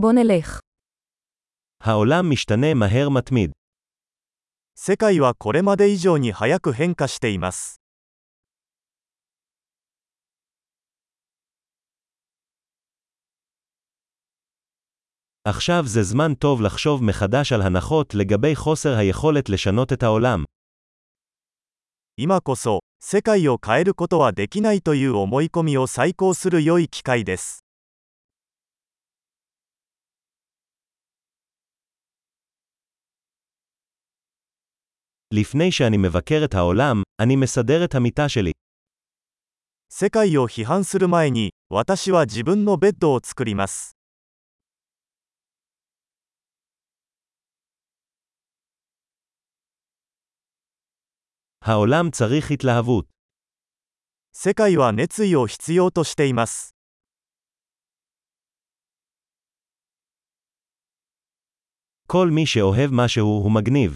בוא נלך. העולם משתנה מהר מתמיד. 世界はこれまで以上に早く変化しています עכשיו זה זמן טוב לחשוב מחדש על הנחות לגבי חוסר היכולת לשנות את העולם. 今こそ世界を変えることはできないという思い込みを再考する良い機会です לפני שאני מבקר את העולם, אני מסדר את המיטה שלי. 世界を批判する前に私は自分のベッドを作ります העולם צריך התלהבות. 世界は熱意を必要としています כל מי שאוהב משהו הוא מגניב.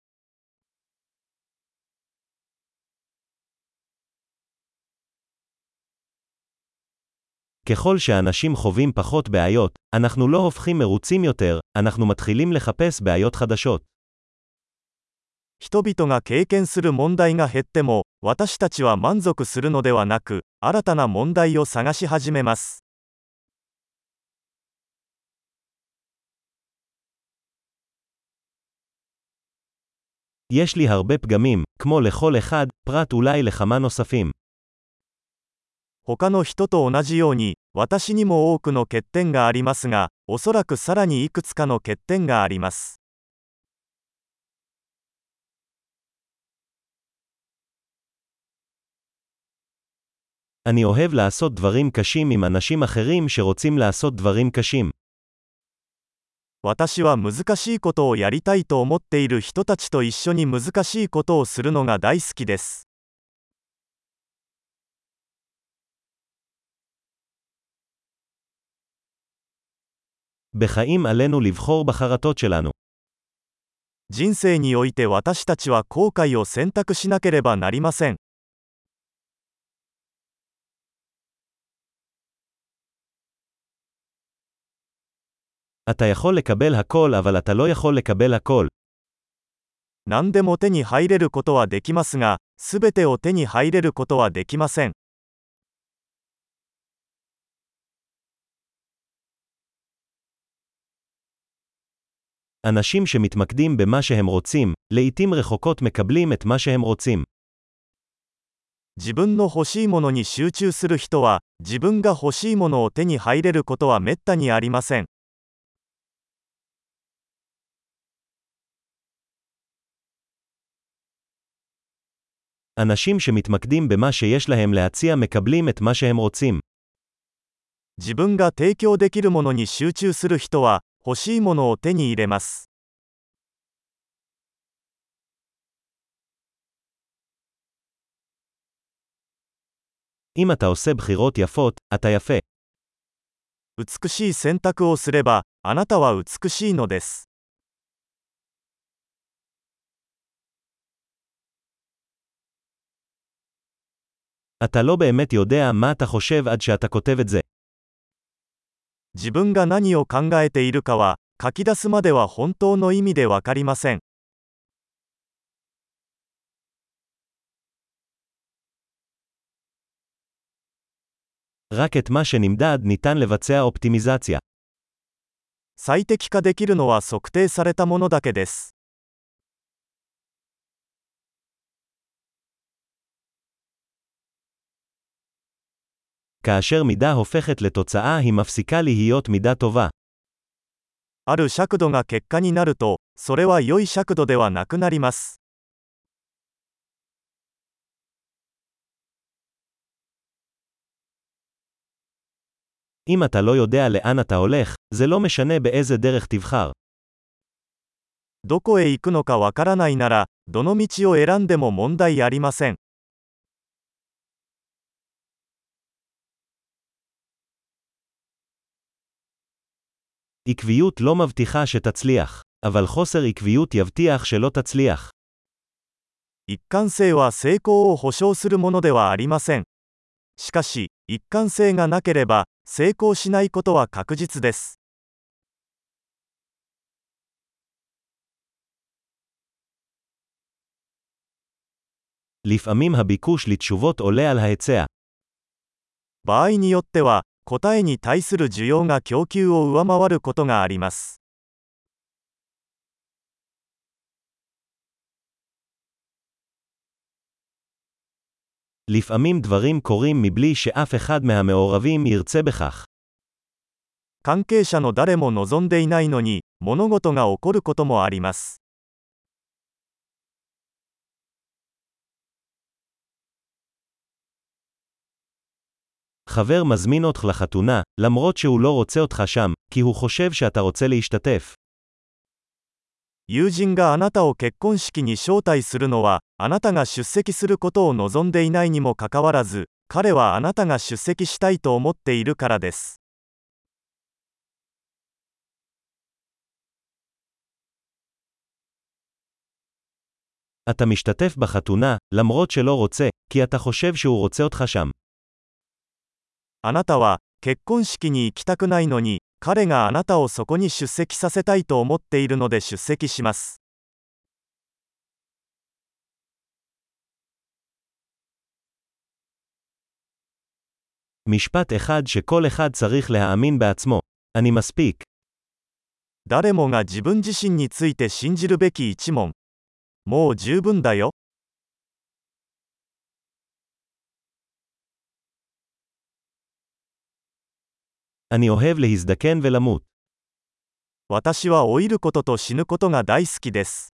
ככל שאנשים חווים פחות בעיות, אנחנו לא הופכים מרוצים יותר, אנחנו מתחילים לחפש בעיות חדשות. 人々が経験する問題が減っても私たちは満足するのではなく新たな問題を探し始めます יש לי הרבה פגמים, כמו לכל אחד, פרט אולי לכמה נוספים. 他の人と同じように私にも多くの欠点がありますがおそらくさらにいくつかの欠点があります私は難しいことをやりたいと思っている人たちと一緒に難しいことをするのが大好きです。בחיים עלינו לבחור בחרטות שלנו. 人生において私たちは後悔を選択しなければなりません אתה יכול לקבל הכל אבל אתה לא יכול לקבל הכל. 何でも手に入れることはできますがすべてを手に入れることはできません אנשים שמתמקדים במה שהם רוצים, לעתים רחוקות מקבלים את מה שהם רוצים. 自分の欲しいものに集中する人は自分が欲しいものを手に入れることはめったにありません אנשים שמתמקדים במה שיש להם להציע מקבלים את מה שהם רוצים. 自分が提供できるものに集中する人は 欲しいものを手に入れます אם אתה עושה בחירות יפות, אתה יפה. 美しい選択をすればあなたは美しいのです אתה לא באמת יודע מה אתה חושב עד שאתה כותב את זה. 自分が何を考えているかは書き出すまでは本当の意味で分かりません最適化できるのは測定されたものだけです。כאשר מידה הופכת לתוצאה היא מפסיקה להיות מידה טובה. ある尺度が結果になるとそれは良い尺度ではなくなります אם אתה לא יודע לאן אתה הולך, זה לא משנה באיזה דרך תבחר. どこへ行くのかわからないならどの道を選んでも問題ありません עקביות לא מבטיחה שתצליח, אבל חוסר עקביות יבטיח שלא תצליח. 一貫性は成功を保証するものではありませんしかし一貫性がなければ成功しないことは確実です לפעמים הביקוש לתשובות עולה על ההיצע. 場合によっては 答えに対する需要が供給を上回ることがあります。関係者の誰も望んでいないのに物事が起こることもあります חבר מזמין אותך לחתונה, למרות שהוא לא רוצה אותך שם, כי הוא חושב שאתה רוצה להשתתף. 友人があなたを結婚式に招待するのはあなたが出席することを望んでいないにもかかわらず彼はあなたが出席したいと思っているからです אתה משתתף בחתונה, למרות שלא רוצה, כי אתה חושב שהוא רוצה אותך שם. あなたは結婚式に行きたくないのに彼があなたをそこに出席させたいと思っているので出席します。誰もが自分自身について信じるべき一問もう十分だよ。אני אוהב להזדקן ולמות. 私は老いることと死ぬことが大好きです